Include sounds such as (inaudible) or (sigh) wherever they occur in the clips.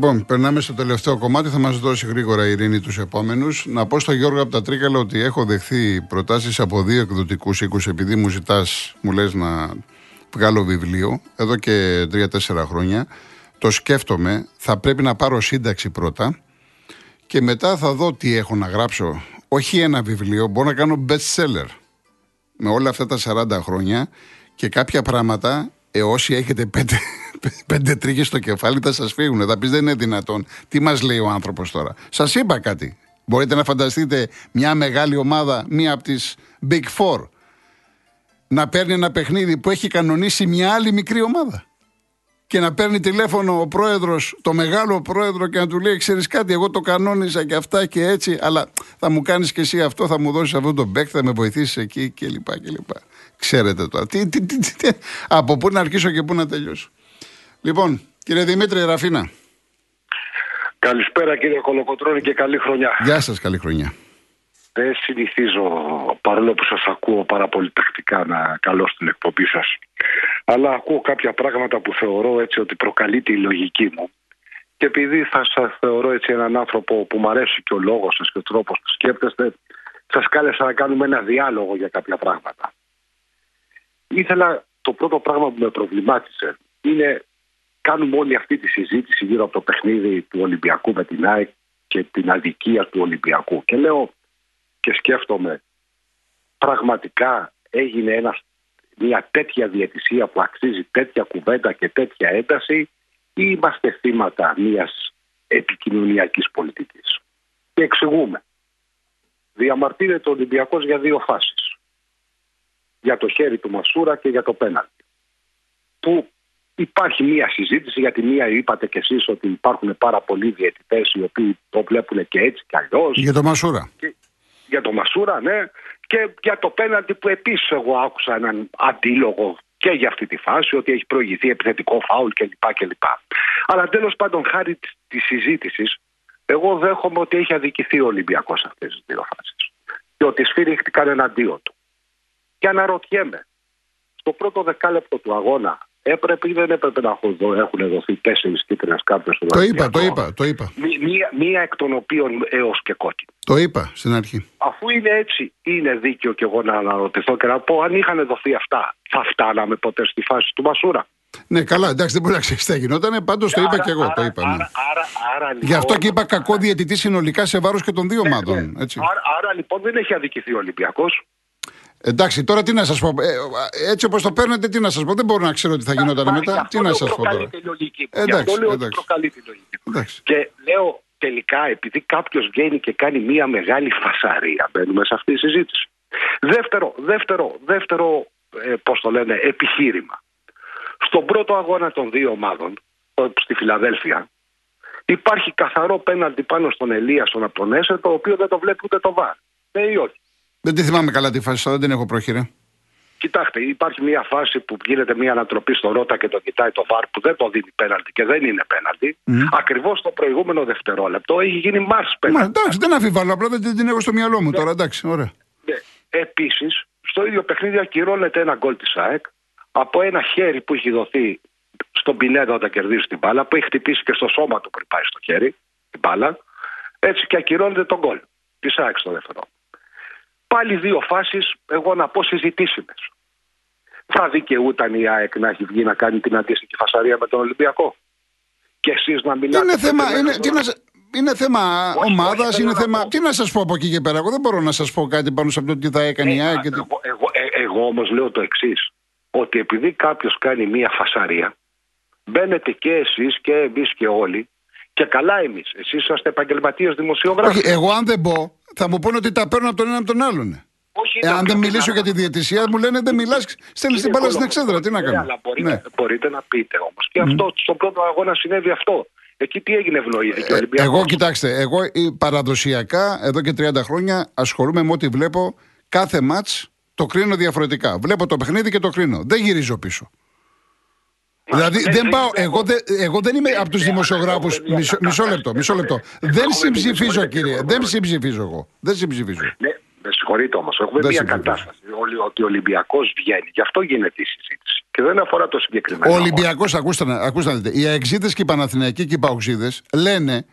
Λοιπόν, περνάμε στο τελευταίο κομμάτι. Θα μας δώσει γρήγορα η ειρήνη τους επόμενους. Να πω στο Γιώργο από τα Τρίκαλα ότι έχω δεχθεί προτάσεις από δύο εκδοτικούς οίκους, επειδή μου ζητάς, μου λες να βγάλω βιβλίο εδώ και τρία-τέσσερα χρόνια. Το σκέφτομαι. Θα πρέπει να πάρω σύνταξη πρώτα και μετά θα δω τι έχω να γράψω. Όχι ένα βιβλίο, μπορώ να κάνω best seller με όλα αυτά τα 40 χρόνια και κάποια πράγματα, ε, όσοι έχετε πέντε, πέντε τρίχες στο κεφάλι, θα σας φύγουν. Θα πεις δεν είναι δυνατόν. Τι μας λέει ο άνθρωπος τώρα; Σας είπα κάτι. Μπορείτε να φανταστείτε μια μεγάλη ομάδα, μία από τις Big Four, να παίρνει ένα παιχνίδι που έχει κανονίσει μια άλλη μικρή ομάδα και να παίρνει τηλέφωνο ο πρόεδρος, το μεγάλο πρόεδρο, και να του λέει: Ξέρεις κάτι, εγώ το κανόνισα και αυτά και έτσι, αλλά θα μου κάνεις και εσύ αυτό, θα μου δώσεις αυτό το μπέκ, θα με βοηθήσεις εκεί κλπ. κλπ. Ξέρετε τώρα. Τι, τι, τι, τι, από πού να αρχίσω και πού να τελειώσω. Λοιπόν, κύριε Δημήτρη Ραφίνα. Καλησπέρα κύριε Κολοκοτρώνη και καλή χρονιά. Γεια σας, καλή χρονιά. Δεν συνηθίζω, παρόλο που σας ακούω πάρα πολύ τακτικά, να καλώ στην εκπομπή σας. Αλλά ακούω κάποια πράγματα που θεωρώ έτσι ότι προκαλεί τη λογική μου. Και επειδή θα σας θεωρώ έτσι έναν άνθρωπο που μου αρέσει και ο λόγος σας και ο τρόπος που σκέπτεστε, σας κάλεσα να κάνουμε ένα διάλογο για κάποια πράγματα. Ήθελα το πρώτο πράγμα που με προβλημάτισε είναι κάνουμε όλη αυτή τη συζήτηση γύρω από το παιχνίδι του Ολυμπιακού με την ΑΕΚ και την αδικία του Ολυμπιακού. Και λέω και σκέφτομαι πραγματικά έγινε ένα, μια τέτοια διαιτησία που αξίζει τέτοια κουβέντα και τέτοια ένταση ή είμαστε θύματα μιας επικοινωνιακής πολιτικής. Και εξηγούμε. Διαμαρτύρεται ο Ολυμπιακός για δύο φάσεις. Για το χέρι του Μασούρα και για το πέναλτι. Που υπάρχει μία συζήτηση, γιατί μία είπατε κι εσείς ότι υπάρχουν πάρα πολλοί διαιτητές οι οποίοι το βλέπουν και έτσι κι αλλιώς. Για το Μασούρα. Και, για το Μασούρα, ναι. Και για το πέναλτι που επίσης εγώ άκουσα έναν αντίλογο και για αυτή τη φάση, ότι έχει προηγηθεί επιθετικό φάουλ κλπ. κλπ. Αλλά τέλος πάντων, χάρη της συζήτησης, εγώ δέχομαι ότι έχει αδικηθεί ο Ολυμπιακός σε αυτές τις δύο φάσεις. Και ότι σφυρίχτηκαν εναντίον του. Και αναρωτιέμαι, στο πρώτο δεκάλεπτο του αγώνα, έπρεπε ή δεν έπρεπε να έχουν δοθεί τέσσερις κίτρινες κάρτες στο Το είπα, το είπα, το είπα. Μία, μία εκ των οποίων έως και κόκκινη. Το είπα στην αρχή. Αφού είναι έτσι, είναι δίκαιο και εγώ να αναρωτηθώ και να πω αν είχαν δοθεί αυτά, θα φτάναμε ποτέ στη φάση του Μασούρα; Ναι, καλά, εντάξει, δεν μπορεί να ξέρεις τι θα γινόταν. Πάντως το είπα και εγώ. Άρα, το είπα, ναι. άρα, άρα, άρα, λοιπόν, Γι' αυτό και είπα κακό διαιτητή συνολικά σε βάρος και των δύο ναι, ομάδων. ναι. Έτσι. Άρα, άρα λοιπόν δεν έχει αδικηθεί ο Ολυμπιακός. Εντάξει, τώρα τι να σας πω. Ε, έτσι όπως το παίρνετε, τι να σας πω. Δεν μπορώ να ξέρω τι θα γινόταν μετά. Τι να σας πω τώρα. Προκαλεί τη λογική μου. Εντάξει, Γι' αυτό λέω ότι εντάξει. προκαλεί τη λογική μου. Εντάξει. Και λέω τελικά, επειδή κάποιος βγαίνει και κάνει μία μεγάλη φασαρία, μπαίνουμε σε αυτή τη συζήτηση. Δεύτερο, δεύτερο, δεύτερο ε, πώς το λένε, επιχείρημα. Στον πρώτο αγώνα των δύο ομάδων, ε, στη Φιλαδέλφια, υπάρχει καθαρό πέναλτι πάνω στον Ελίασον από τον Έσε, το οποίο δεν το βλέπει ούτε το ΒΑΡ. Ναι ή όχι. Δεν τη θυμάμαι καλά τη φάση, τώρα δεν την έχω προχειρέ. Κοιτάξτε, υπάρχει μια φάση που γίνεται μια ανατροπή στο Ρότα και το κοιτάει το ΒΑΡ που δεν το δίνει πέναλτι και δεν είναι πέναλτι. Ακριβώς το προηγούμενο δευτερόλεπτο έχει γίνει Μάρς Μα πέναλτι. εντάξει, δεν αφιβάλλω, απλά δεν την έχω στο μυαλό μου τώρα. Εντάξει, ωραία. Ναι. Επίσης, στο ίδιο παιχνίδι ακυρώνεται ένα γκολ της ΑΕΚ από ένα χέρι που έχει δοθεί στον Πινέδα όταν κερδίζει την μπάλα, που έχει χτυπήσει και στο σώμα του πριν πάει στο χέρι την μπάλα. Έτσι και ακυρώνεται τον γκολ της ΑΕΚ στο δεύτερο. Πάλι δύο φάσεις, εγώ να πω συζητήσιμες. Θα δικαιούταν η ΑΕΚ να έχει βγει να κάνει την αντίστοιχη φασαρία με τον Ολυμπιακό. Και εσείς να μιλάτε. Είναι θέμα, πέντε είναι, μέρες τι τώρα. να, σα- είναι θέμα Όχι, ομάδας, όχι, είναι θέλω να θέμα. πω. Τι να σας πω από εκεί και πέρα; Εγώ δεν μπορώ να σας πω κάτι πάνω σε αυτό τι θα έκανε η Ε, ΑΕΚ. και τι- Εγώ, εγώ, ε, εγώ όμως λέω το εξής. Ότι επειδή κάποιος κάνει μία φασαρία, μπαίνετε και εσείς και εμείς και όλοι, και καλά εμείς. Εσείς είσαστε επαγγελματίες δημοσιογράφοι. Όχι, εγώ αν δεν πω, θα μου πούνε ότι τα παίρνω από τον ένα από τον άλλον. Όχι, Εάν να- δεν μιλήσω να- για τη διαιτησία, μου λένε δεν μιλάς, στέλνεις την Είναι μπάλα στην κολο- εξέδρα. Τι να Ναι, κάνω. αλλά μπορείτε, Ναι. μπορείτε να πείτε όμως. Και αυτό, στον πρώτο αγώνα συνέβη αυτό. Εκεί τι έγινε ευνοήθηκε ο Ε, Ολυμπιακός; εγώ, κοιτάξτε, εγώ ε, παραδοσιακά εδώ και 30 χρόνια ασχολούμαι με ό,τι βλέπω. Κάθε μάτς το κρίνω διαφορετικά. Βλέπω το παιχνίδι και το κρίνω. Δεν γυρίζω πίσω. Δηλαδή δεν- δεν δεν- πάω, δεν- εγώ δεν, εγώ δεν είμαι από τους δεν- δημοσιογράφους. δεν- δεν- Μισό, δεν- μισό δεν- λεπτό, δεν- μισό δεν- λεπτό. δεν- Δεν δεν- συμψηφίζω, δεν- κύριε. δεν- Δεν δεν- συμψηφίζω εγώ. Δεν συμψηφίζω. Ναι, με συγχωρείτε όμως. Έχουμε Δεν μια συμφωνώ. κατάσταση όλοι, ότι ο Ολυμπιακός βγαίνει. Γι' αυτό γίνεται η συζήτηση. Και δεν αφορά το συγκεκριμένο. Ο Ολυμπιακός, ακούστε, ακούστε να δείτε, οι αεξίδες και οι Παναθηναϊκοί και οι Παοξίδες λένε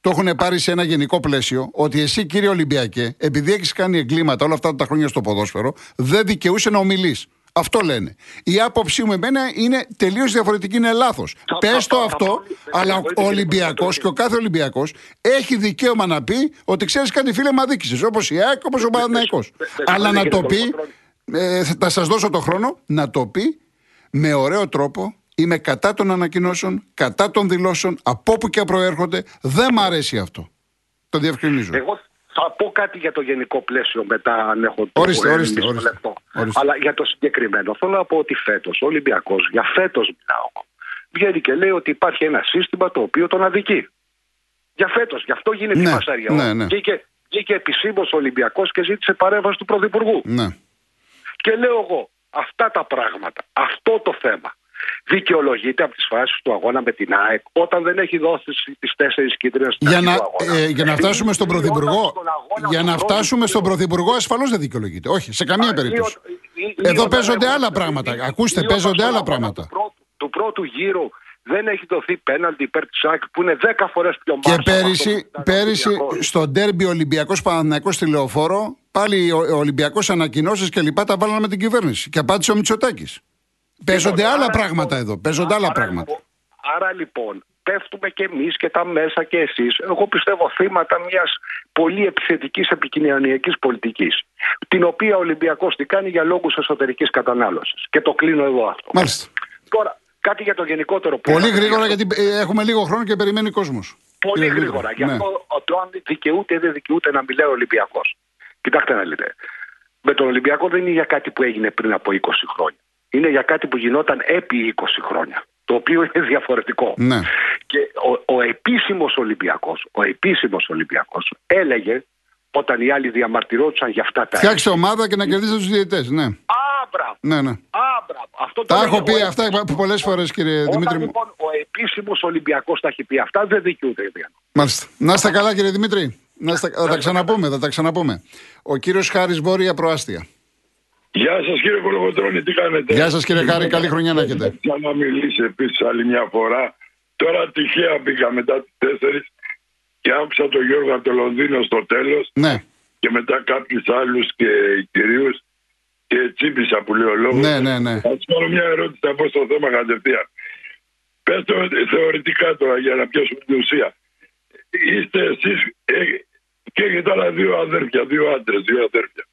το έχουν πάρει σε ένα γενικό πλαίσιο ότι εσύ, κύριε Ολυμπιακέ, επειδή έχεις κάνει εγκλήματα όλα αυτά τα χρόνια στο ποδόσφαιρο, δεν δικαιούσε να ομιλείς. Αυτό λένε. Η άποψή μου εμένα είναι τελείως διαφορετική, είναι λάθος. Πες το αυτό, αλλά ο Ολυμπιακός και ο κάθε Ολυμπιακός έχει δικαίωμα να πει ότι ξέρεις κάτι φίλε, μα δίκησες. Όπως η ΑΕΚ, όπως ο Παναναϊκό. Αλλά να το πει, ε, θα σας δώσω το χρόνο, να το πει με ωραίο τρόπο. Είμαι κατά των ανακοινώσεων, κατά των δηλώσεων, από όπου και προέρχονται. Δεν μ' αρέσει αυτό. Το διευκρινίζω. Εγώ θα πω κάτι για το γενικό πλαίσιο μετά, αν έχω το ορίστε, ορίστε, ορίστε, λεπτό. Αλλά για το συγκεκριμένο, θέλω να πω ότι φέτος ο Ολυμπιακός, για φέτος μιλάω, βγαίνει και λέει ότι υπάρχει ένα σύστημα το οποίο τον αδικεί. Για φέτος, γι' αυτό γίνεται ναι, η φασαρία. Ναι, ναι. Βγήκε, βγήκε επισήμως ο Ολυμπιακός και ζήτησε παρέμβαση του Πρωθυπουργού. Ναι. Και λέω εγώ, αυτά τα πράγματα, αυτό το θέμα, δικαιολογείται από τι φάσει του αγώνα με την ΑΕΚ όταν δεν έχει δώσει τι τέσσερι κίτρινε για, να, ε, για να φτάσουμε στον Πρωθυπουργό. Για να φτάσουμε στον Πρωθυπουργό, ασφαλώ δεν δικαιολογείται. Όχι, σε καμία περίπτωση. Εδώ παίζονται άλλα πράγματα. Ακούστε, παίζονται άλλα πράγματα. Του πρώτου γύρου δεν έχει δοθεί πέναλτι υπέρ τη ΑΕΚ που είναι 10 φορέ πιο Και πέρυσι, πέρυσι στο ντέρμπι Ολυμπιακό Παναθυναϊκό στη Λεωφόρο, πάλι ο Ολυμπιακό ανακοινώσει και λοιπά τα βάλανε με την κυβέρνηση. Και απάντησε ο Μητσοτάκη. Παίζονται άλλα πράγματα εδώ. Παίζονται άλλα πράγματα. Άρα λοιπόν, πέφτουμε και εμείς και τα μέσα και εσείς, εγώ πιστεύω θύματα μιας πολύ επιθετικής επικοινωνιακής πολιτικής. Την οποία ο Ολυμπιακός την κάνει για λόγους εσωτερικής κατανάλωσης. Και το κλείνω εδώ αυτό. Μάλιστα. Τώρα, κάτι για το γενικότερο Πολύ γρήγορα, γιατί έχουμε λίγο χρόνο και περιμένει ο κόσμος. Πολύ γρήγορα. Γι' αυτό ναι. το αν δικαιούται ή δεν δικαιούται να μιλάει ο Ολυμπιακός. Κοιτάξτε να δείτε. Με τον Ολυμπιακό δεν είναι για κάτι που έγινε πριν από 20 χρόνια είναι για κάτι που γινόταν επί 20 χρόνια. Το οποίο είναι διαφορετικό. Ναι. Και ο, ο επίσημος Ολυμπιακός ο επίσημος Ολυμπιακός έλεγε όταν οι άλλοι διαμαρτυρόντουσαν για αυτά τα. Φτιάξτε ομάδα και να κερδίσετε τους διαιτητές. Ναι. Άμπρα. Ναι, ναι. Άμπρα. Αυτό τα έχω πει αυτά πολλές φορές, κύριε όταν, Δημήτρη. Λοιπόν, ο επίσημος Ολυμπιακός τα έχει πει αυτά, δεν δικαιούται. Μάλιστα. Να είστε καλά, κύριε Δημήτρη. Να είστε... θα τα ξαναπούμε, θα τα ξαναπούμε. Ο κύριος Χάρης Βόρεια Προάστια. Γεια σας κύριε Κολοκοτρώνη, τι κάνετε; Γεια σας κύριε Χάρη, καλή χρονιά να έχετε. μιλήσει επίσης άλλη μια φορά. Τώρα τυχαία πήγα μετά τις 4 και άκουσα τον Γιώργο από το Λονδίνο στο τέλος. Ναι. Και μετά κάποιους άλλους και κυρίους και τσίπησα που λέει ο λόγος. Ναι, ναι, ναι. Θα σα κάνω μια ερώτηση να πω στο θέμα κατευθείαν. Πες το θεωρητικά τώρα για να πιάσουμε την ουσία. Είστε εσείς ε, και έχετε άλλα δύο αδέρφια, δύο άντρες, δύο αδέρφια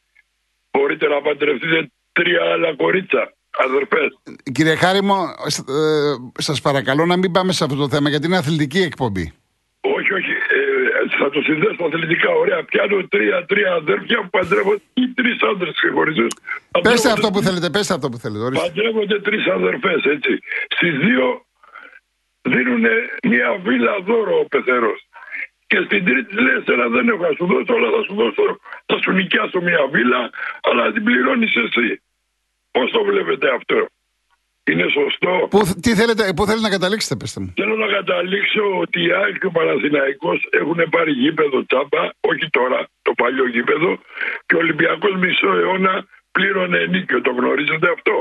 μπορείτε να παντρευτείτε τρία άλλα κορίτσα. Αδερφές. Κύριε Χάρη μου, ε, σας παρακαλώ να μην πάμε σε αυτό το θέμα γιατί είναι αθλητική εκπομπή. Όχι, όχι. Ε, θα το συνδέσω αθλητικά. Ωραία. Πιάνω τρία-τρία αδέρφια που παντρεύονται ή τρεις άντρε ξεχωριστούς. Πέστε αυτό που θέλετε, πέστε αυτό που θέλετε. Ορίστε. Παντρεύονται τρεις αδερφές, έτσι. Στις δύο δίνουν μια βίλα δώρο ο πεθερός. Και στην τρίτη λέει: Ένα δεν έχω να σου δώσω, αλλά θα σου δώσω, θα σου νοικιάσω μια βίλα, αλλά την πληρώνεις εσύ. Πώς το βλέπετε αυτό, Είναι σωστό; Πού, τι θέλετε, πού θέλετε να καταλήξετε, πέστε μου; Θέλω να καταλήξω ότι η ΑΕΚ και ο Παναθηναϊκός έχουν πάρει γήπεδο τσάμπα, όχι τώρα, το παλιό γήπεδο, και ο Ολυμπιακός μισό αιώνα πλήρωνε νίκιο. Το γνωρίζετε αυτό;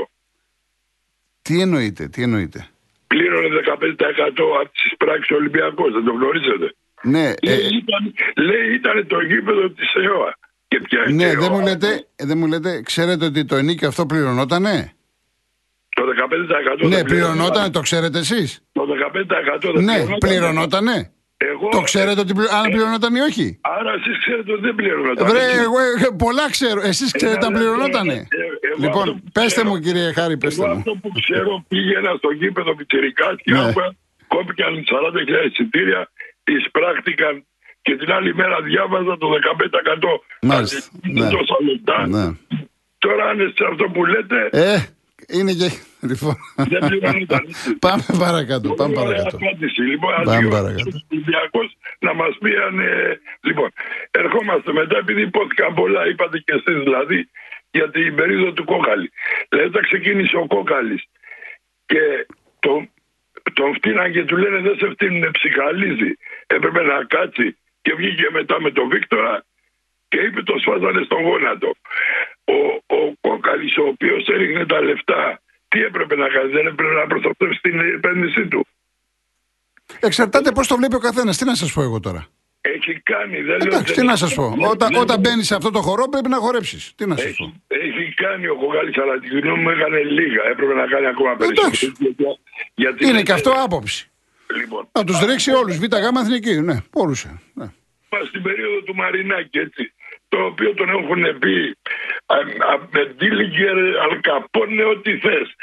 Τι εννοείτε, τι εννοείτε; Πλήρωνε 15% από τις πράξεις Ολυμπιακός, δεν το γνωρίζετε; Ναι, λέει, ε, ήταν, λέει ήταν το γήπεδο της ΕΟΑ. Και ναι, δεν μου, λέτε, δεν μου λέτε, ξέρετε ότι το ενίκιο αυτό πληρωνότανε; Το 15% Ναι, πληρωνότανε, το ξέρετε εσείς; Το 15% δεν Ναι, πληρωνότανε. Εγώ, το ξέρετε ότι πληρω... αν ε, πληρωνόταν ή όχι; Άρα εσείς ξέρετε ότι δεν πληρωνόταν. Βρε, εγώ, ε, πολλά ξέρω. Εσείς ξέρετε αν πληρωνότανε. Ε, λοιπόν, πέστε μου κύριε Χάρη, πέστε μου. Αυτό που ξέρω πήγαινα στο γήπεδο Πιτσυρικά και ναι. κόπηκαν 40.000 εισιτήρια εισπράχτηκαν και την άλλη μέρα διάβαζα το 15% Μάλιστα. Ναι. τόσα λεπτά. Ναι. Τώρα αν σε αυτό που λέτε... Ε, είναι και... Λοιπόν. Δεν (laughs) πάμε παρακάτω. Πάμε παρακάτω. Απάντηση. Λοιπόν, πάμε παρακάτω. να μας πει αν... Ε, λοιπόν, ερχόμαστε μετά επειδή υπόθηκαν πολλά, είπατε και εσείς δηλαδή, για την περίοδο του Κόκαλη. Δηλαδή όταν ξεκίνησε ο Κόκαλης και το, τον φτύναν και του λένε δεν σε φτύνουν, ψυχαλίζει. Έπρεπε να κάτσει και βγήκε μετά με τον Βίκτορα και είπε το σφάζανε στον γόνατο. Ο, ο Κόκαλης ο οποίος έριχνε τα λεφτά Τι έπρεπε να κάνει, δεν έπρεπε να προστατεύσει την επένδυσή του. Εξαρτάται πώς το βλέπει ο καθένας. Τι να σας πω εγώ τώρα; Έχει κάνει, δεν Εντάξει, τι να σας πω. Όταν, όταν μπαίνεις σε αυτό το χώρο πρέπει να χορέψεις. Τι να σας πω. Έχει, έχει κάνει ο Κογάλη, αλλά τη γνώμη μου έκανε λίγα. Έπρεπε να κάνει ακόμα περισσότερο. Γιατί είναι και αυτό άποψη. Λοιπόν, να τους ρίξει όλους. Β' γάμα εθνική. Ναι, μπορούσε. Ναι. Στην περίοδο του Μαρινάκη, έτσι το οποίο τον έχουν πει με Ντίλιγκερ, Αλκαπώνε, ό,τι θες.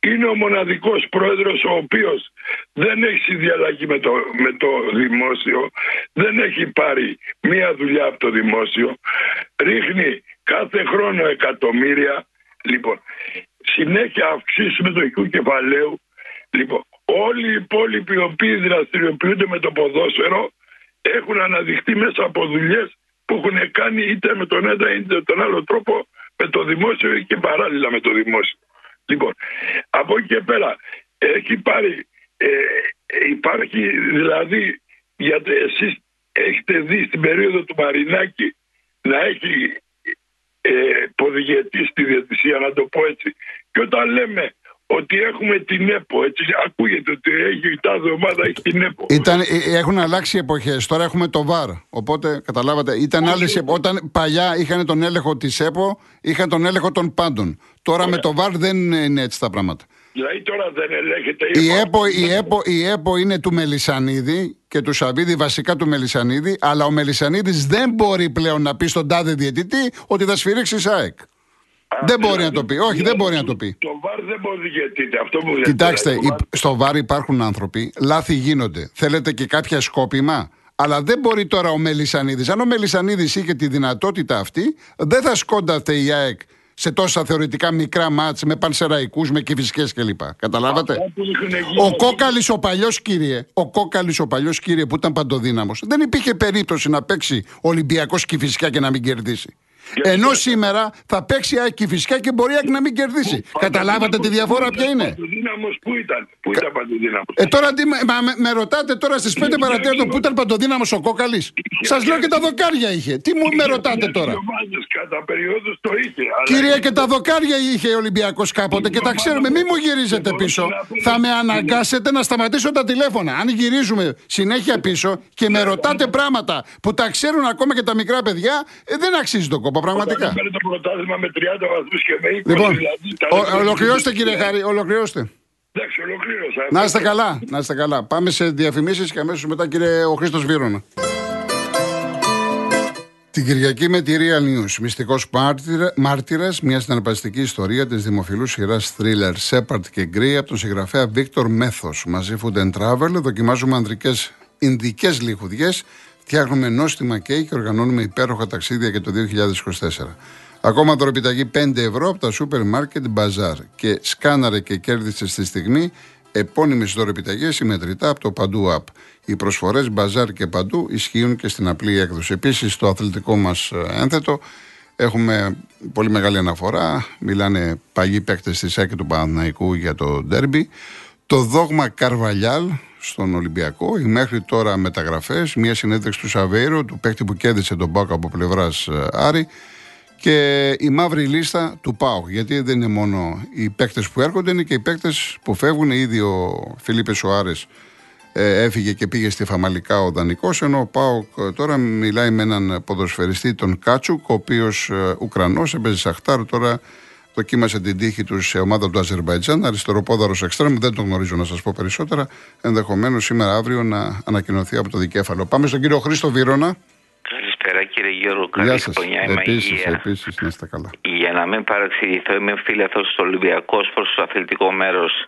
Είναι ο μοναδικός πρόεδρος ο οποίος δεν έχει συνδιαλλαγή με το, με το δημόσιο, δεν έχει πάρει μία δουλειά από το δημόσιο, ρίχνει κάθε χρόνο εκατομμύρια, λοιπόν, συνέχεια αυξήσει μετοχικού κεφαλαίου, λοιπόν, όλοι οι υπόλοιποι οι οποίοι δραστηριοποιούνται με το ποδόσφαιρο έχουν αναδειχθεί μέσα από δουλειές που έχουν κάνει είτε με τον ένα είτε με τον άλλο τρόπο με το δημόσιο και παράλληλα με το δημόσιο. Λοιπόν, από εκεί και πέρα έχει πάρει, ε, υπάρχει δηλαδή, γιατί εσείς έχετε δει στην περίοδο του Μαρινάκη να έχει ε, ποδηγετής στη διατησία, να το πω έτσι. Και όταν λέμε ότι έχουμε την ΕΠΟ. Έτσι ακούγεται ότι έχει η τάδε ομάδα έχει την ΕΠΟ. Ήταν, ε, ε, έχουν αλλάξει εποχές. Τώρα έχουμε το ΒΑΡ. Οπότε καταλάβατε. Ήταν άλλες, όταν παλιά είχαν τον έλεγχο της ΕΠΟ, είχαν τον έλεγχο των πάντων. Τώρα με το ΒΑΡ δεν είναι έτσι τα πράγματα. Δηλαδή τώρα δεν ελέγχεται η ΕΠΟ. Η ΕΠΟ, η ΕΠΟ είναι του Μελισανίδη και του Σαββίδη, βασικά του Μελισανίδη, αλλά ο Μελισανίδης δεν μπορεί πλέον να πει στον τάδε διαιτητή ότι θα σφυρίξει ΣΑΕΚ. Δεν μπορεί να το πει. Όχι, δεν μπορεί να το πει. Το βάρ δεν μπορεί γιατί αυτό που Κοιτάξτε, στο βάρ υπάρχουν άνθρωποι, λάθη γίνονται. Θέλετε και κάποια σκόπιμα; Αλλά δεν μπορεί τώρα ο Μελισανίδης. Αν ο Μελισανίδης είχε τη δυνατότητα αυτή, δεν θα σκόνταθε η ΑΕΚ σε τόσα θεωρητικά μικρά μάτς με πανσεραϊκούς, με κυφισικές κλπ. Καταλάβατε; Ο Κόκαλης ο παλιός κύριε, ο Κόκαλης ο παλιός κύριε που ήταν παντοδύναμος, δεν υπήρχε περίπτωση να παίξει Ολυμπιακός κυφισικά και να μην κερδίσει. Ενώ σήμερα θα παίξει άκη φυσικά και μπορεί να μην κερδίσει. Καταλάβατε τη διαφορά ποια είναι; Παντοδύναμο που ήταν. Πού ήταν παντοδύναμο. Ε, τώρα τι, μα, με, ρωτάτε τώρα στις 5 παρατέταρτο που ήταν παντοδύναμος ο Κόκαλης. Σας λέω και τα δοκάρια είχε. Τι μου με ρωτάτε τώρα. Κατά το είχε. Κυρία και τα δοκάρια είχε ο Ολυμπιακός κάποτε και τα ξέρουμε. Μην μου γυρίζετε πίσω. Θα με αναγκάσετε να σταματήσω τα τηλέφωνα. Αν γυρίζουμε συνέχεια πίσω και με ρωτάτε πράγματα που τα ξέρουν ακόμα και τα μικρά παιδιά, ε, δεν αξίζει το κόπο πραγματικά. Όταν το πρωτάθλημα με 30 βαθμούς και με 20 λοιπόν, δηλαδή. Ολοκληρώστε κύριε Χάρη, ολοκληρώστε. Εντάξει, ολοκλήρωσα. Να είστε καλά, να είστε καλά. Πάμε σε διαφημίσεις και αμέσως μετά κύριε ο Χρήστος Βίρονα. Την Κυριακή με τη Real News. Μυστικός μάρτυρα, μια συναρπαστική ιστορία της δημοφιλούς σειράς thriller Shepard και Γκρι από τον συγγραφέα Βίκτορ Μέθο. Μαζί Food and Travel δοκιμάζουμε ανδρικέ Ινδικές λιχουδιές Φτιάχνουμε νόστιμα κέικ και οργανώνουμε υπέροχα ταξίδια για το 2024. Ακόμα δωρεπιταγή 5 ευρώ από τα σούπερ μάρκετ Bazaar και σκάναρε και κέρδισε στη στιγμή επώνυμες δωρεπιταγές συμμετρητά από το Παντού App. Οι προσφορές Bazaar και Παντού ισχύουν και στην απλή έκδοση. Επίσης, στο αθλητικό μας ε, ένθετο έχουμε πολύ μεγάλη αναφορά. Μιλάνε παλιοί παίκτες της ΣΑΚ του Παναθηναϊκού για το ντέρμπι. Το δόγμα Καρβαλιάλ στον Ολυμπιακό, οι μέχρι τώρα μεταγραφές, μια συνέντευξη του Σαβέιρο, του παίκτη που κέρδισε τον Πάοκ από πλευράς ε, Άρη και η μαύρη λίστα του ΠΑΟΚ. Γιατί δεν είναι μόνο οι παίκτες που έρχονται, είναι και οι παίκτες που φεύγουν. Ήδη ο Φιλίπε Σοάρε ε, έφυγε και πήγε στη Φαμαλικά ο Δανικός, ενώ ο ΠΑΟΚ ε, τώρα μιλάει με έναν ποδοσφαιριστή, τον Κάτσουκ, ο οποίος Ουκρανός, έπαιζε Σαχτάρ, τώρα δοκίμασε την τύχη του σε ομάδα του Αζερβαϊτζάν, αριστεροπόδαρος εξτρέμ. Δεν τον γνωρίζω να σας πω περισσότερα. Ενδεχομένως σήμερα αύριο να ανακοινωθεί από το δικέφαλο. Πάμε στον κύριο Χρήστο Βίρονα. Καλησπέρα κύριε Γιώργο. Καλή χρονιά. Επίσης, επίσης, να είστε καλά. Για να μην παραξηγηθώ, είμαι φίλαθο στο Ολυμπιακό προ το αθλητικό μέρος.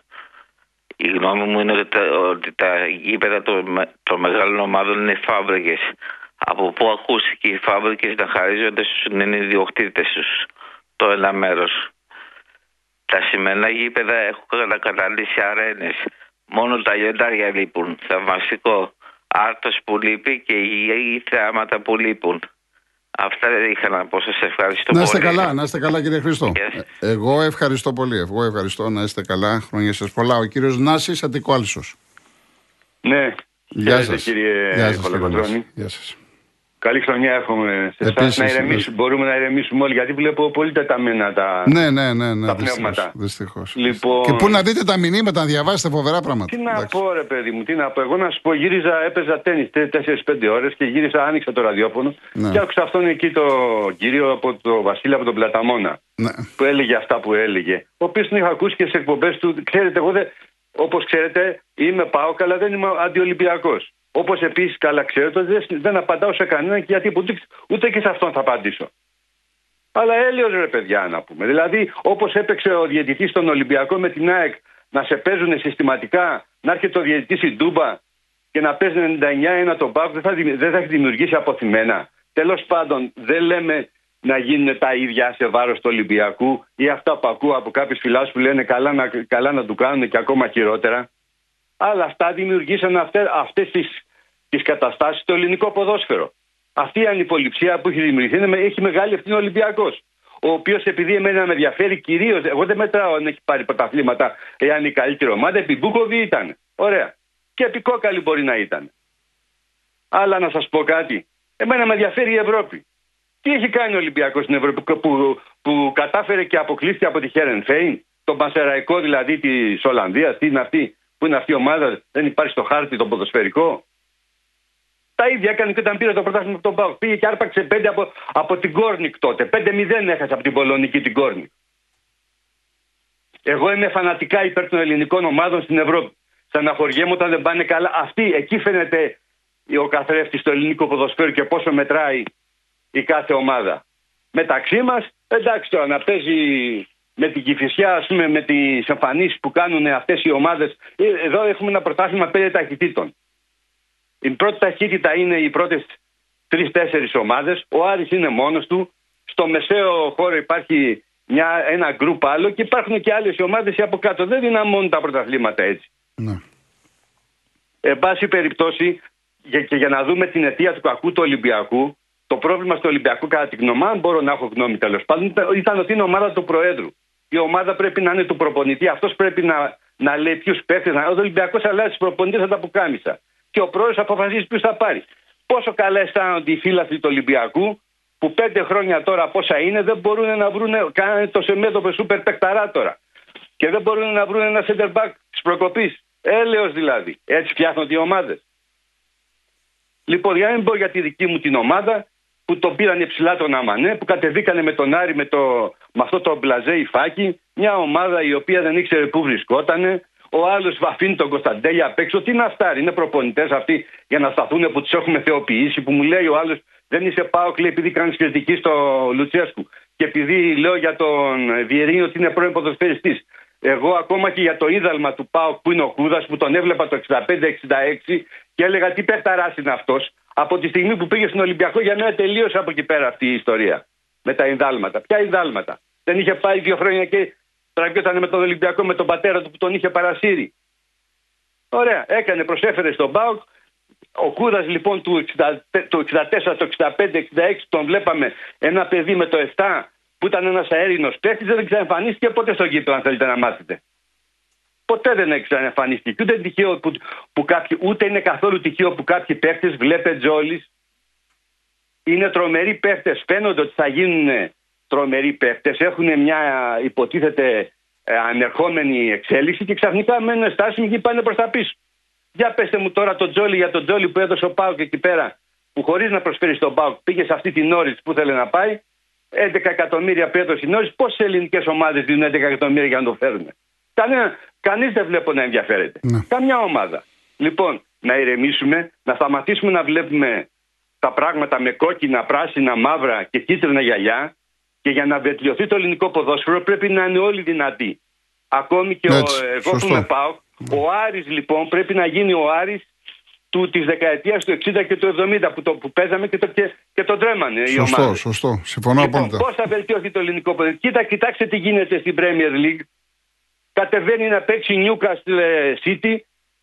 Η γνώμη μου είναι ότι τα, ότι τα γήπεδα των, μεγάλων ομάδων είναι φάμπρικε. Από πού ακούστηκε οι φάμπρικε να χαρίζονται στους ιδιοκτήτες τους; Το ένα μέρος. Τα σημερινά γήπεδα έχουν καταλήξει αρένες. Μόνο τα λιοντάρια λείπουν. Θαυμαστικό. Άρτος που λείπει και οι θεάματα που λείπουν. Αυτά δεν είχα να πω. Σας ευχαριστώ να είστε Καλά, να είστε καλά, κύριε Χριστό. Ε, εγώ ευχαριστώ πολύ. Εγώ ευχαριστώ να είστε καλά. Χρόνια σας πολλά. Ο κύριος Νάσης Αττικοάλσο. Ναι. Γεια σας, κύριε Γεια σας, Γεια σας. Καλή χρονιά έχουμε σε εσάς. Επίσης, Να ηρεμήσουμε, μπορούμε να ηρεμήσουμε όλοι, γιατί βλέπω πολύ τεταμένα τα... Ναι, ναι, ναι, ναι Τα δυστυχώς, πνεύματα. δυστυχώς. Λοιπόν- Και πού να δείτε τα μηνύματα, να διαβάσετε φοβερά πράγματα. Τι να Εντάξει. πω, ρε παιδί μου, τι να πω. Εγώ να σου πω, γύριζα, έπαιζα τέννη 4-5 ώρες και γύρισα, άνοιξα το ραδιόφωνο Ναι. και άκουσα αυτόν εκεί το κύριο από το Βασίλη από τον Πλαταμόνα Ναι. που έλεγε αυτά που έλεγε. Ο οποίος τον είχα ακούσει και σε εκπομπές του. Ξέρετε, εγώ δεν, όπως ξέρετε, είμαι πάω αλλά δεν είμαι αντιολυμπιακός. Όπως επίσης καλά ξέρετε, ότι δεν, δεν απαντάω σε κανέναν και γιατί ούτε, ούτε και σε αυτόν θα απαντήσω. Αλλά έλεος ρε παιδιά να πούμε. Δηλαδή, όπως έπαιξε ο διαιτητής στον Ολυμπιακό με την ΑΕΚ να σε παίζουν συστηματικά, να έρχεται ο διαιτητής η Ντούμπα και να παίζει 99-1 τον Πάουκ, δεν θα, δημι- δεν θα έχει δημιουργήσει αποθυμένα. Τέλος πάντων, δεν λέμε να γίνουν τα ίδια σε βάρος του Ολυμπιακού ή αυτά που ακούω από κάποιους φιλάθλους που λένε καλά να, καλά να του κάνουν και ακόμα χειρότερα. Αλλά αυτά δημιουργήσαν αυτέ αυτές τις, τις καταστάσεις στο ελληνικό ποδόσφαιρο. Αυτή η ανυποληψία που έχει δημιουργηθεί είναι με- έχει μεγάλη ευθύνη ο Ολυμπιακός. Ο οποίος επειδή εμένα με ενδιαφέρει κυρίως, εγώ δεν μετράω αν έχει πάρει πρωταθλήματα, εάν η καλύτερη ομάδα, επί Μπούκοβι ήταν. Ωραία. Και επί Κόκαλη μπορεί να ήταν. Αλλά να σας πω κάτι. Εμένα με ενδιαφέρει η Ευρώπη. Τι έχει κάνει ο Ολυμπιακός στην Ευρώπη που, που, που κατάφερε και αποκλείστηκε από τη Χέρεν Φέιν, τον Πασεραϊκό δηλαδή της Ολλανδίας, τι είναι αυτή, που είναι αυτή η ομάδα, δεν υπάρχει στο χάρτη το ποδοσφαιρικό; Τα ίδια έκανε και όταν πήρε το πρωτάθλημα από τον ΠΑΟΚ. Πήγε και άρπαξε πέντε από, από την Κόρνικ τότε. 5-0 έχασε από την Πολωνική την Κόρνικ. Εγώ είμαι φανατικά υπέρ των ελληνικών ομάδων στην Ευρώπη. Στεναχωριέμαι όταν δεν πάνε καλά. Αυτή, εκεί φαίνεται ο καθρέφτης στο ελληνικό ποδοσφαίρο και πόσο μετράει η κάθε ομάδα. Μεταξύ μας, εντάξει τώρα να παίζει με την Κηφισιά, ας πούμε, με τις εμφανίσεις που κάνουν αυτές οι ομάδες. Εδώ έχουμε ένα πρωτάθλημα πέντε ταχυτήτων. Η πρώτη ταχύτητα είναι οι πρώτες τρει-τέσσερι ομάδες. Ο Άρης είναι μόνος του. Στο μεσαίο χώρο υπάρχει μια, ένα γκρουπ άλλο και υπάρχουν και άλλες ομάδες από κάτω. Δεν είναι μόνο τα πρωταθλήματα έτσι. Ναι. Εν πάση περιπτώσει, για, και για να δούμε την αιτία του κακού του Ολυμπιακού, το πρόβλημα στο Ολυμπιακό, κατά την γνώμη μου, αν μπορώ να έχω γνώμη τέλος πάντων, ήταν- ήταν ότι είναι ομάδα του Προέδρου. Η ομάδα πρέπει να είναι του προπονητή. Αυτός πρέπει να, να λέει ποιους παίχτε. Ο Ολυμπιακός αλλάζει προπονητή θα τα πουκάμισα. Και ο πρόεδρος αποφασίζει ποιου θα πάρει. Πόσο καλά αισθάνονται οι φίλαθλοι του Ολυμπιακού που πέντε χρόνια τώρα πόσα είναι δεν μπορούν να βρουν κάνανε το σεμέδοπε σούπερ παικταρά τώρα. Και δεν μπορούν να βρουν ένα center back της προκοπής. Έλεος δηλαδή. Έτσι φτιάχνονται οι ομάδες. Λοιπόν, για να μην πω για τη δική μου την ομάδα που τον πήραν υψηλά τον Αμανέ, που κατεβήκανε με τον Άρη με, το, με αυτό το μπλαζέ υφάκι. Μια ομάδα η οποία δεν ήξερε πού βρισκότανε. Ο άλλος αφήνει τον Κωνσταντέλια απ' έξω. Τι είναι αυτά, ρε, είναι προπονητές αυτοί για να σταθούν που τους έχουμε θεοποιήσει. Που μου λέει ο άλλος, δεν είσαι πάω κλείνει επειδή κάνεις κριτική στο Λουτσέσκου. Και επειδή λέω για τον Βιερίνη ότι είναι πρώην ποδοσφαιριστής. Εγώ ακόμα και για το είδαλμα του Πάου που είναι ο Κούδας που τον έβλεπα το 65-66 και έλεγα τι παιχταρά είναι αυτός. Από τη στιγμή που πήγε στον Ολυμπιακό για μένα τελείωσε από εκεί πέρα αυτή η ιστορία. Με τα ιδάλματα. Ποια ιδάλματα. Δεν είχε πάει δύο χρόνια και τραγιόταν με τον Ολυμπιακό με τον πατέρα του που τον είχε παρασύρει; Ωραία. Έκανε, προσέφερε στον Πάουκ. Ο Κούδα λοιπόν του 60, το 64, το 65, 66 τον βλέπαμε ένα παιδί με το 7 που ήταν ένας αέρινος παίχτης, δεν ξαναεμφανίστηκε ποτέ στο γήπεδο, αν θέλετε να μάθετε. Ποτέ δεν έχει ξαναεμφανιστεί. Ούτε, τυχαίο που, που κάποιοι, ούτε είναι καθόλου τυχαίο που κάποιοι παίχτες, βλέπε Τζόλης, είναι τρομεροί παίχτες. Φαίνονται ότι θα γίνουν τρομεροί παίχτες. Έχουν μια υποτίθεται ε, ανερχόμενη εξέλιξη και ξαφνικά μένουν στάσιμοι και πάνε προς τα πίσω. Για πέστε μου τώρα τον Τζόλι για τον Τζόλι που έδωσε ο Πάουκ εκεί πέρα, που χωρίς να προσφέρει στον Πάουκ πήγε σε αυτή την όρη που ήθελε να πάει. 11 εκατομμύρια που έδωσε η Νόρις, πόσες ελληνικές ομάδες δίνουν 11 εκατομμύρια για να το φέρουν. Κανείς δεν βλέπω να ενδιαφέρεται. Ναι. Καμιά ομάδα. Λοιπόν, να ηρεμήσουμε, να σταματήσουμε να βλέπουμε τα πράγματα με κόκκινα, πράσινα, μαύρα και κίτρινα γυαλιά και για να βελτιωθεί το ελληνικό ποδόσφαιρο πρέπει να είναι όλοι δυνατοί. Ακόμη και Έτσι, ο, εγώ σωστό. που με πάω, ο Άρης λοιπόν πρέπει να γίνει ο Άρης του, της δεκαετίας του 60 και του 70 που, το, που παίζαμε και, το, και, και τον τρέμανε οι Σωστό, ομάδες. σωστό. Συμφωνώ Λοιπόν, απόλυτα. Πώς θα βελτιωθεί το ελληνικό ποδόσφαιρο; Κοίτα, κοιτάξτε τι γίνεται στην Premier League. Κατεβαίνει να παίξει Newcastle ε, City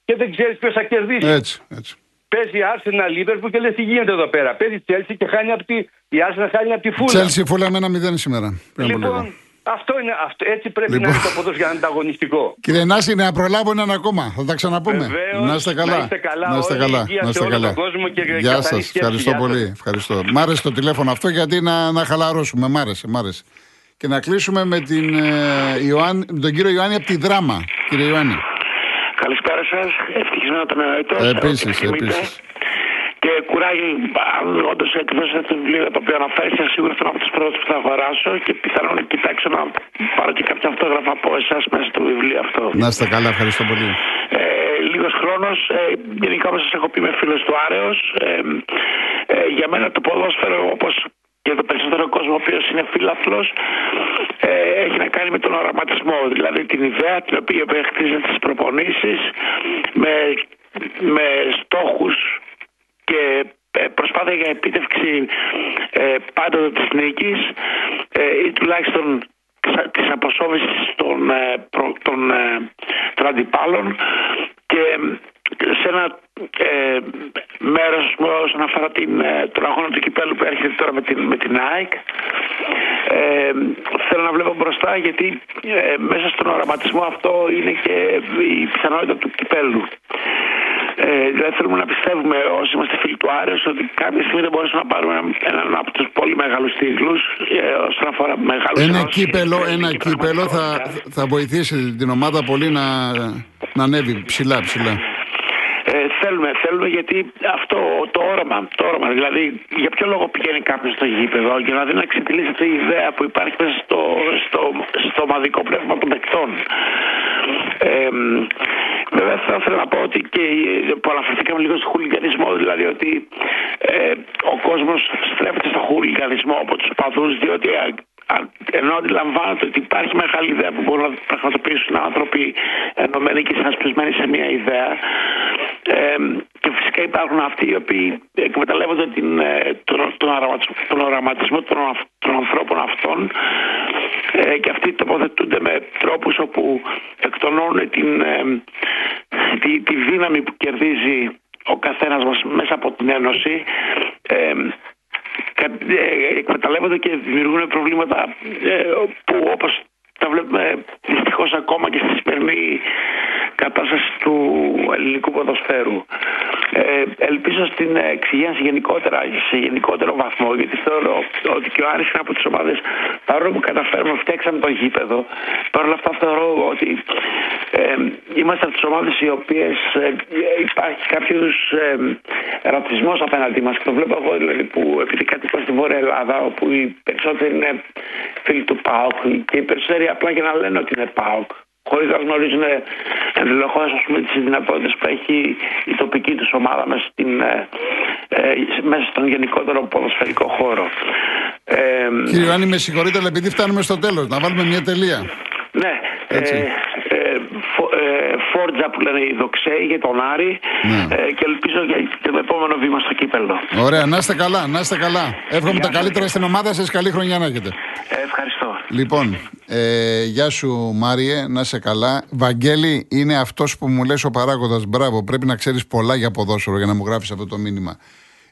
και δεν ξέρεις ποιος θα κερδίσει. Έτσι, έτσι. Παίζει Arsenal Liverpool και λες τι γίνεται εδώ πέρα. Παίζει Chelsea και χάνει από τη. Η Arsenal χάνει από τη Φούλα. Τσέλσι φούλα με ένα μηδέν σήμερα. Πριν από λίγο. Λοιπόν, Αυτό είναι, αυτό, έτσι πρέπει Λοιπόν. να είναι το ποδόσφαιρο για να είναι ανταγωνιστικό. Κύριε Νάση, να προλάβω έναν ακόμα. Θα τα ξαναπούμε. Βεβαίως. να είστε καλά. Να είστε καλά Να είστε όλοι, καλά. υγεία Να σε είστε όλο καλά. τον κόσμο και Γεια καθαρή σας. σκέψη. Ευχαριστώ Γεια πολύ. σας. Ευχαριστώ. Μ' άρεσε το τηλέφωνο αυτό γιατί να, να χαλαρώσουμε. Μ' άρεσε. Μ' άρεσε. Και να κλείσουμε με, την, ε, Ιωάννη, με τον κύριο Ιωάννη από τη Δράμα. Κύριε Ιωάννη. Καλησπέρα σας. Ευτυχισμένο το νέο έτο. Επίσης, επίσης. Και κουράγιο, αν όντως εκδώσετε το βιβλίο το οποίο αναφέρθηκε, σίγουρα θα είναι από του πρώτου που θα αγοράσω και πιθανόν να κοιτάξω να πάρω και κάποια αυτόγραφα από εσάς μέσα στο βιβλίο αυτό. Να είστε καλά. Ευχαριστώ πολύ. Ε, Λίγος χρόνος. Ε, γενικά, όπω σας έχω πει, είμαι φίλος του Άρεος. Ε, ε, για μένα το ποδόσφαιρο, όπως και το περισσότερο κόσμο, ο οποίος είναι φίλαθλο, ε, έχει να κάνει με τον οραματισμό. Δηλαδή την ιδέα την οποία χτίζεται στις προπονήσεις με, με στόχους και ε, προσπάθεια για επίτευξη ε, πάντοτε της νίκης ε, ή τουλάχιστον της- της αποσόβησης των, ε, προ- των, ε, των αντιπάλων και ε, σε ένα ε, μέρος όσον αφορά την, ε, τον αγώνα του κυπέλου που έρχεται τώρα με την, με την ΑΕΚ ε, θέλω να βλέπω μπροστά γιατί ε, μέσα στον οραματισμό αυτό είναι και η πιθανότητα του κυπέλου. Ε, δηλαδή θέλουμε να πιστεύουμε όσοι είμαστε φίλοι του Άρεος ότι κάποια στιγμή δεν μπορέσουμε να πάρουμε έναν, έναν από τους πολύ μεγάλους τίτλους ε, όσον αφορά μεγάλους Ένα ενώσεις κύπελο, και- ένα και κύπελο θα, πραγματικότητα. θα βοηθήσει την ομάδα πολύ να, να ανέβει ψηλά, ψηλά. Ε, θέλουμε, θέλουμε γιατί αυτό το όραμα, το όραμα, δηλαδή για ποιο λόγο πηγαίνει κάποιος στο γήπεδο για να δει να ξετυλίζεται η ιδέα που υπάρχει μέσα στο, στο, στο ομαδικό πνεύμα των παικτών. Ε, βέβαια θα ήθελα να πω ότι και ε, που αναφερθήκαμε λίγο στο χουλιγανισμό, δηλαδή ότι ε, ο κόσμος στρέφεται στο χουλιγανισμό από τους παδούς διότι ε, α- ενώ αντιλαμβάνονται ότι υπάρχει μεγάλη ιδέα που μπορούν να πραγματοποιήσουν άνθρωποι ενωμένοι και συνασπισμένοι σε μια ιδέα ε, και φυσικά υπάρχουν αυτοί οι οποίοι εκμεταλλεύονται την, ε, τον, τον, οραματισμό, τον οραματισμό των, αυ- των ανθρώπων αυτών ε, και αυτοί τοποθετούνται με τρόπους όπου εκτονώνουν την, ε, τη, τη δύναμη που κερδίζει ο καθένας μας μέσα από την Ένωση ε, κα- ε, εκμεταλλεύονται και δημιουργούν προβλήματα ε, που όπως τα βλέπουμε δυστυχώς ακόμα και στη σημερινή κατάστασης του ελληνικού ποδοσφαίρου. Ε, ελπίζω στην εξηγένση γενικότερα, σε γενικότερο βαθμό, γιατί θεωρώ ότι και ο Άρης είναι από τις ομάδες, παρόλο που καταφέρουμε, φτιάξαμε το γήπεδο, παρόλα αυτά θεωρώ ότι ε, είμαστε από τις ομάδες οι οποίες ε, υπάρχει κάποιος ε, ρατσισμός απέναντί μας και το βλέπω εγώ δηλαδή που επειδή κατοικώ στη Βόρεια Ελλάδα όπου οι περισσότεροι είναι φίλοι του ΠΑΟΚ και οι περισσότεροι απλά για να λένε ότι είναι ΠΑΟΚ χωρίς να γνωρίζουν ενδελεχώς ας πούμε τις δυνατότητες που έχει η τοπική τους ομάδα μέσα, στην, ε, ε, μέσα στον γενικότερο ποδοσφαιρικό χώρο. Ε, Κύριε Ιωάννη, με συγχωρείτε, αλλά επειδή φτάνουμε στο τέλος, να βάλουμε μια τελεία. ναι, ε, Έτσι. Ε, φο- ε, φόρτζα που λένε οι δοξέοι για τον Άρη Ναι. ε, και ελπίζω για το επόμενο βήμα στο κύπελο. Ωραία, να είστε καλά, να είστε καλά. Εύχομαι Γεια τα σας. καλύτερα στην ομάδα σας, καλή χρονιά να έχετε. Ε, ευχαριστώ. Λοιπόν, ε, γεια σου Μάριε, να είσαι καλά. Βαγγέλη, είναι αυτός που μου λες ο παράγοντας. Μπράβο, πρέπει να ξέρεις πολλά για ποδόσφαιρο για να μου γράφεις αυτό το μήνυμα.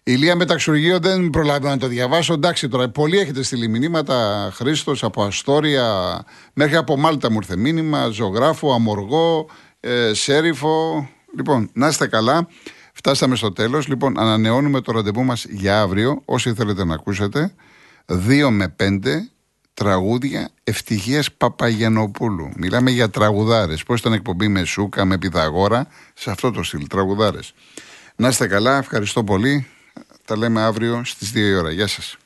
Ηλία Μεταξουργείο δεν προλάβω να το διαβάσω. Εντάξει τώρα, πολλοί έχετε στείλει μηνύματα. Χρήστος από Αστόρια, μέχρι από Μάλτα μου ήρθε μήνυμα. Ζωγράφο, Αμοργό, ε, Σέριφο. Λοιπόν, να είστε καλά. Φτάσαμε στο τέλος. Λοιπόν, ανανεώνουμε το ραντεβού μας για αύριο. Όσοι θέλετε να ακούσετε, 2 με 5 τραγούδια ευτυχίας Παπαγιανοπούλου. Μιλάμε για τραγουδάρες. Πώς ήταν εκπομπή με Σούκα, με Πιδαγόρα, σε αυτό το στυλ. Τραγουδάρες. Να είστε καλά, ευχαριστώ πολύ. Τα λέμε αύριο στις 2 η ώρα. Γεια σας.